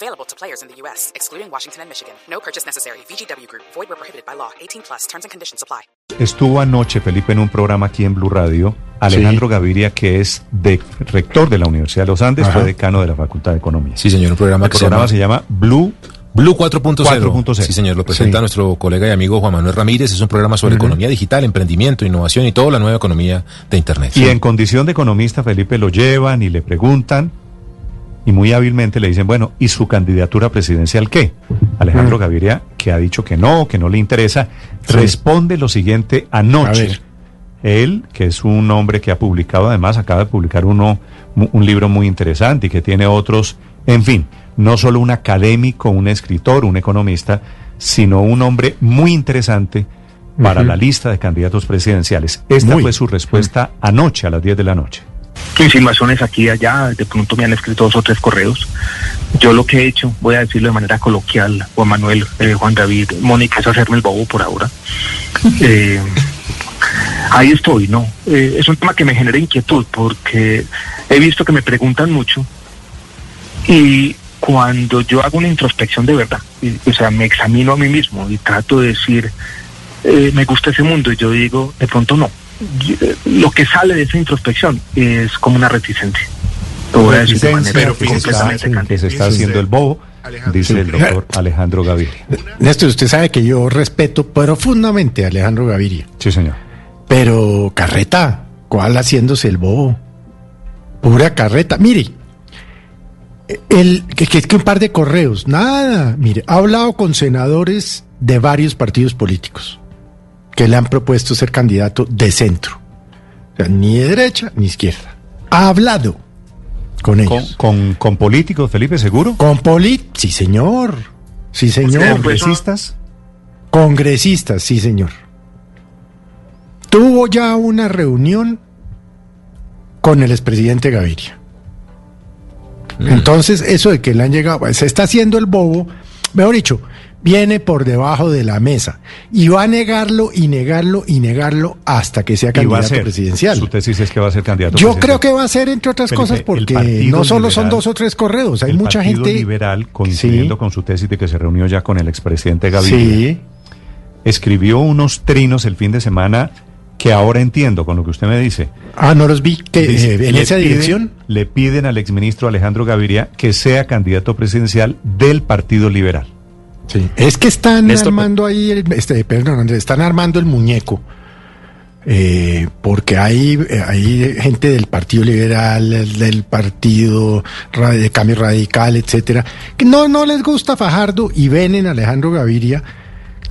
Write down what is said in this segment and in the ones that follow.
Available to players in the U.S., excluding Washington and Michigan. No purchase necessary. VGW Group. Void where prohibited by law. 18 plus. Terms and conditions apply. Estuvo anoche, Felipe, en un programa aquí en Blue Radio. Alejandro Gaviria, que es de, rector de la Universidad de los Andes, Ajá. fue decano de la Facultad de Economía. Sí, señor, un programa El que programa se se llama llama Blue. Blue 4.0. 4.0. Sí, señor, lo presenta Sí. nuestro colega y amigo Juan Manuel Ramírez. Es un programa sobre economía digital, emprendimiento, innovación y toda la nueva economía de Internet. Y en condición de economista, Felipe, lo llevan y le preguntan, y muy hábilmente le dicen, bueno, ¿y su candidatura presidencial qué? Alejandro Gaviria, que ha dicho que no, que no le interesa, responde lo siguiente anoche. Él, que es un hombre que ha publicado, además acaba de publicar uno, un libro muy interesante y que tiene otros, en fin, no solo un académico, un escritor, un economista, sino un hombre muy interesante para la lista de candidatos presidenciales. Esta Muy. fue su respuesta anoche a las 10 de la noche. Insinuaciones aquí y allá, de pronto me han escrito dos o tres correos. Yo lo que he hecho, voy a decirlo de manera coloquial, Juan Manuel, eh, Juan David, Mónica, es hacerme el bobo por ahora. Eh, ahí estoy, ¿no? Eh, es un tema que me genera inquietud porque he visto que me preguntan mucho y cuando yo hago una introspección de verdad, y- o sea, me examino a mí mismo y trato de decir, me gusta ese mundo y yo digo, de pronto no. Lo que sale de esa introspección es como una reticencia. Lo voy a decir de Reticencia manera que se está- completamente que se está haciendo el bobo, dice el doctor Alejandro Gaviria. Néstor, usted sabe que yo respeto profundamente a Alejandro Gaviria, Sí, señor. pero carreta, ¿cuál haciéndose el bobo? Pura carreta. Mire, el, que, que, que un par de correos, nada. Mire, ha hablado con senadores de varios partidos políticos que le han propuesto ser candidato de centro. O sea, ni de derecha ni izquierda. Ha hablado con ellos. con, con políticos, Felipe, ¿seguro? Con poli... Sí, señor. Sí, señor. ¿Congresistas? Congresistas, sí, señor. Tuvo ya una reunión con el expresidente Gaviria. Entonces, eso de que le han llegado, se está haciendo el bobo, mejor dicho, viene por debajo de la mesa y va a negarlo y negarlo y negarlo hasta que sea Y va a candidato ser. presidencial. Su tesis es que va a ser candidato Yo presidencial. creo que va a ser, entre otras Felipe, cosas, porque no solo son dos o tres correos, hay el mucha Partido gente. liberal, coincidiendo Sí. con su tesis de que se reunió ya con el expresidente Gaviria, Sí, escribió unos trinos el fin de semana que ahora entiendo con lo que usted me dice. ah, no los vi, que Dice, eh, en esa piden- dirección. Le piden al exministro Alejandro Gaviria que sea candidato presidencial del Partido Liberal. Sí, es que están Néstor, armando ahí, el, este, perdón, están armando el muñeco. eh, porque hay, eh, hay gente del Partido Liberal, el del Partido de Cambio Radical, etcétera, que no, no les gusta Fajardo y ven en Alejandro Gaviria,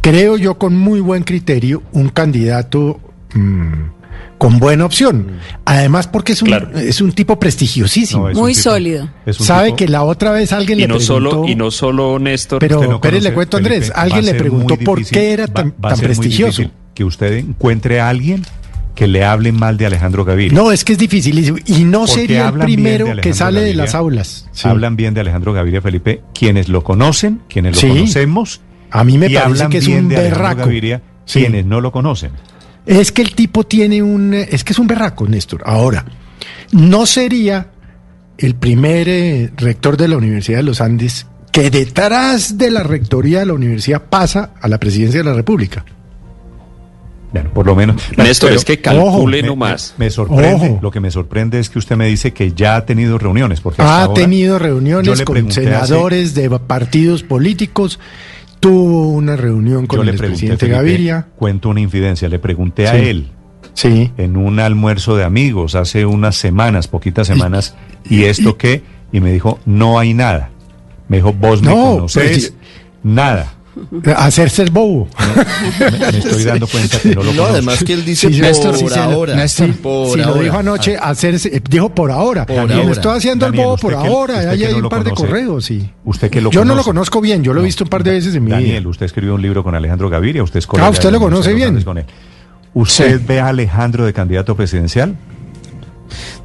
creo yo con muy buen criterio, un candidato mm, con buena opción. Además, porque es un, es un tipo prestigiosísimo. No, es un Muy tipo- sólido. es un Sabe tipo- que la otra vez alguien Y le no preguntó... solo, y no solo Néstor. Pero, no Pérez, le cuento, Andrés, Felipe, alguien le preguntó por difícil, qué era tan, va tan prestigioso. difícil que usted encuentre a alguien que le hable mal de Alejandro Gaviria. No, es que es dificilísimo. Y no sería el primero que sale de las aulas. Sí. Hablan bien de Alejandro Gaviria, Felipe, quienes lo conocen, quienes lo Sí. conocemos, A mí me y parece que es un berraco. Gaviria, Sí. quienes no lo conocen. Es que el tipo tiene un... Es que es un berraco, Néstor. Ahora, no sería el primer eh, rector de la Universidad de los Andes que detrás de la rectoría de la universidad pasa a la presidencia de la República. Bueno, por lo menos. Néstor, Pero, es que calcule me, nomás. me sorprende, Ojo. lo que me sorprende es que usted me dice que ya ha tenido reuniones. Porque Ha ahora tenido reuniones con hace- senadores de partidos políticos, tuvo una reunión con yo el le pregunté, presidente Felipe, Gaviria. cuento una infidencia, le pregunté a él Sí. en un almuerzo de amigos hace unas semanas, poquitas semanas, y esto qué, y me dijo, no hay nada. Me dijo, vos me No, conoces, pues, nada. Hacerse el bobo. Me, me estoy dando cuenta que no lo No, conozco. además que él dice Sí, por Néstor, se lo- ahora. Néstor, por sí, lo dijo anoche, hacerse, eh, dijo por ahora. Por Daniel, ahora. estoy haciendo Daniel, el bobo por que- ahora. hay no un lo par de correos, sí. Usted que lo Yo no lo conozco bien, yo lo he visto un par de veces en mi Daniel, vida. usted escribió un libro con Alejandro Gaviria, usted es Ah, usted lo conoce bien. Andes con él. ¿Usted Sí. ve a Alejandro de candidato presidencial?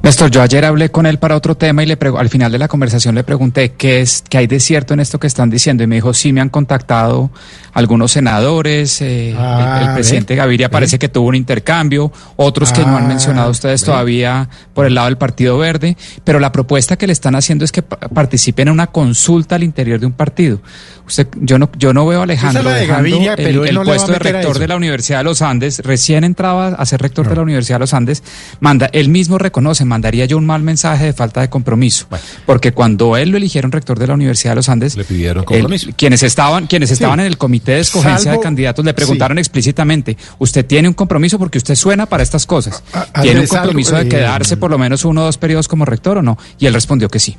Néstor, yo ayer hablé con él para otro tema y le al final de la conversación le pregunté qué es qué hay de cierto en esto que están diciendo y me dijo sí me han contactado algunos senadores, eh, Ah, el, el ve, presidente Gaviria ve. parece que tuvo un intercambio, otros que no han Ah, mencionado ustedes ve. todavía por el lado del Partido Verde, pero la propuesta que le están haciendo es que pa- participen en una consulta al interior de un partido. Usted, yo no, yo no veo a Alejandro de Gaviria, el, pero el no puesto de rector de la Universidad de los Andes, recién entraba a ser rector de la Universidad de los Andes, manda, él mismo reconoce, mandaría yo un mal mensaje de falta de compromiso, porque cuando él lo eligieron rector de la Universidad de los Andes, Le pidieron él- compromiso. quienes estaban, quienes estaban en el comité de escogencia Salvo- de candidatos le preguntaron explícitamente, ¿usted tiene un compromiso porque usted suena para estas cosas? A- ¿Tiene un algo, compromiso de eh, quedarse por lo menos uno o dos periodos como rector o no? Y él respondió que sí.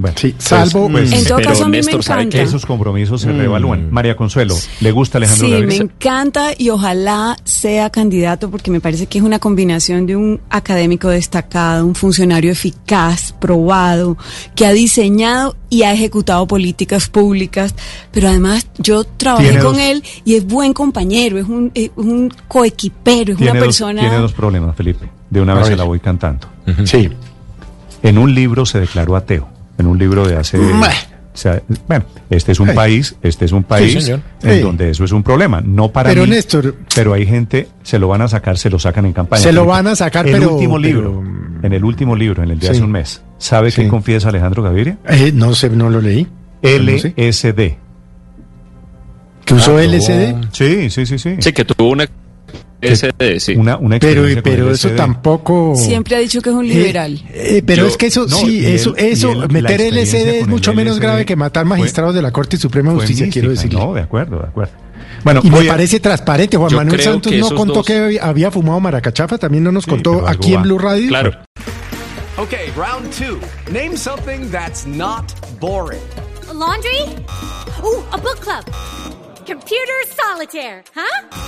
Bueno, Sí, salvo- pues, En todo caso, a mí Néstor, me ¿sabe encanta. que esos compromisos se reevalúan. María Consuelo, ¿le gusta Alejandro Sí, me encanta y ojalá sea candidato porque me parece que es una combinación de un académico destacado, un funcionario eficaz, probado, que ha diseñado y ha ejecutado políticas públicas, pero además yo trabajé con dos- él y es buen compañero, es un, es un coequipero, es una dos, persona... tiene dos problemas, Felipe. De una vez se la voy cantando. Sí. En un libro se declaró ateo. En un libro de hace. O sea, bueno, este es un país, este es un país señor. en Sí. donde eso es un problema. No para Pero, mí, Néstor- pero hay gente, se lo van a sacar, se lo sacan en campaña. Se lo van a sacar, el pero- último pero- libro, en el último libro, en el de Sí. hace un mes, ¿sabe Sí. qué confiesa Alejandro Gaviria? Eh, no sé, no lo leí. No sé. LSD. ¿Que usó Ah, LSD? no. Sí, sí, sí, sí. Sí, que tuvo una SD, sí. Una, una Pero, pero eso tampoco... Siempre ha dicho que es un Eh, liberal. eh, pero Yo- es que eso, no, sí, eso, eso, él, meter LSD es mucho menos LSD grave que matar fue- magistrados de la Corte Suprema de Justicia, quiero decirle. No, de acuerdo, de acuerdo. Bueno, Y me a- parece transparente. Juan Yo Manuel Santos no contó dos- que había- fumado maracachafa, también no nos Sí, contó aquí en. Blue Radio. Claro. Okay, round two. Name something that's not boring. A laundry? Ooh, a book club. Computer solitaire, huh?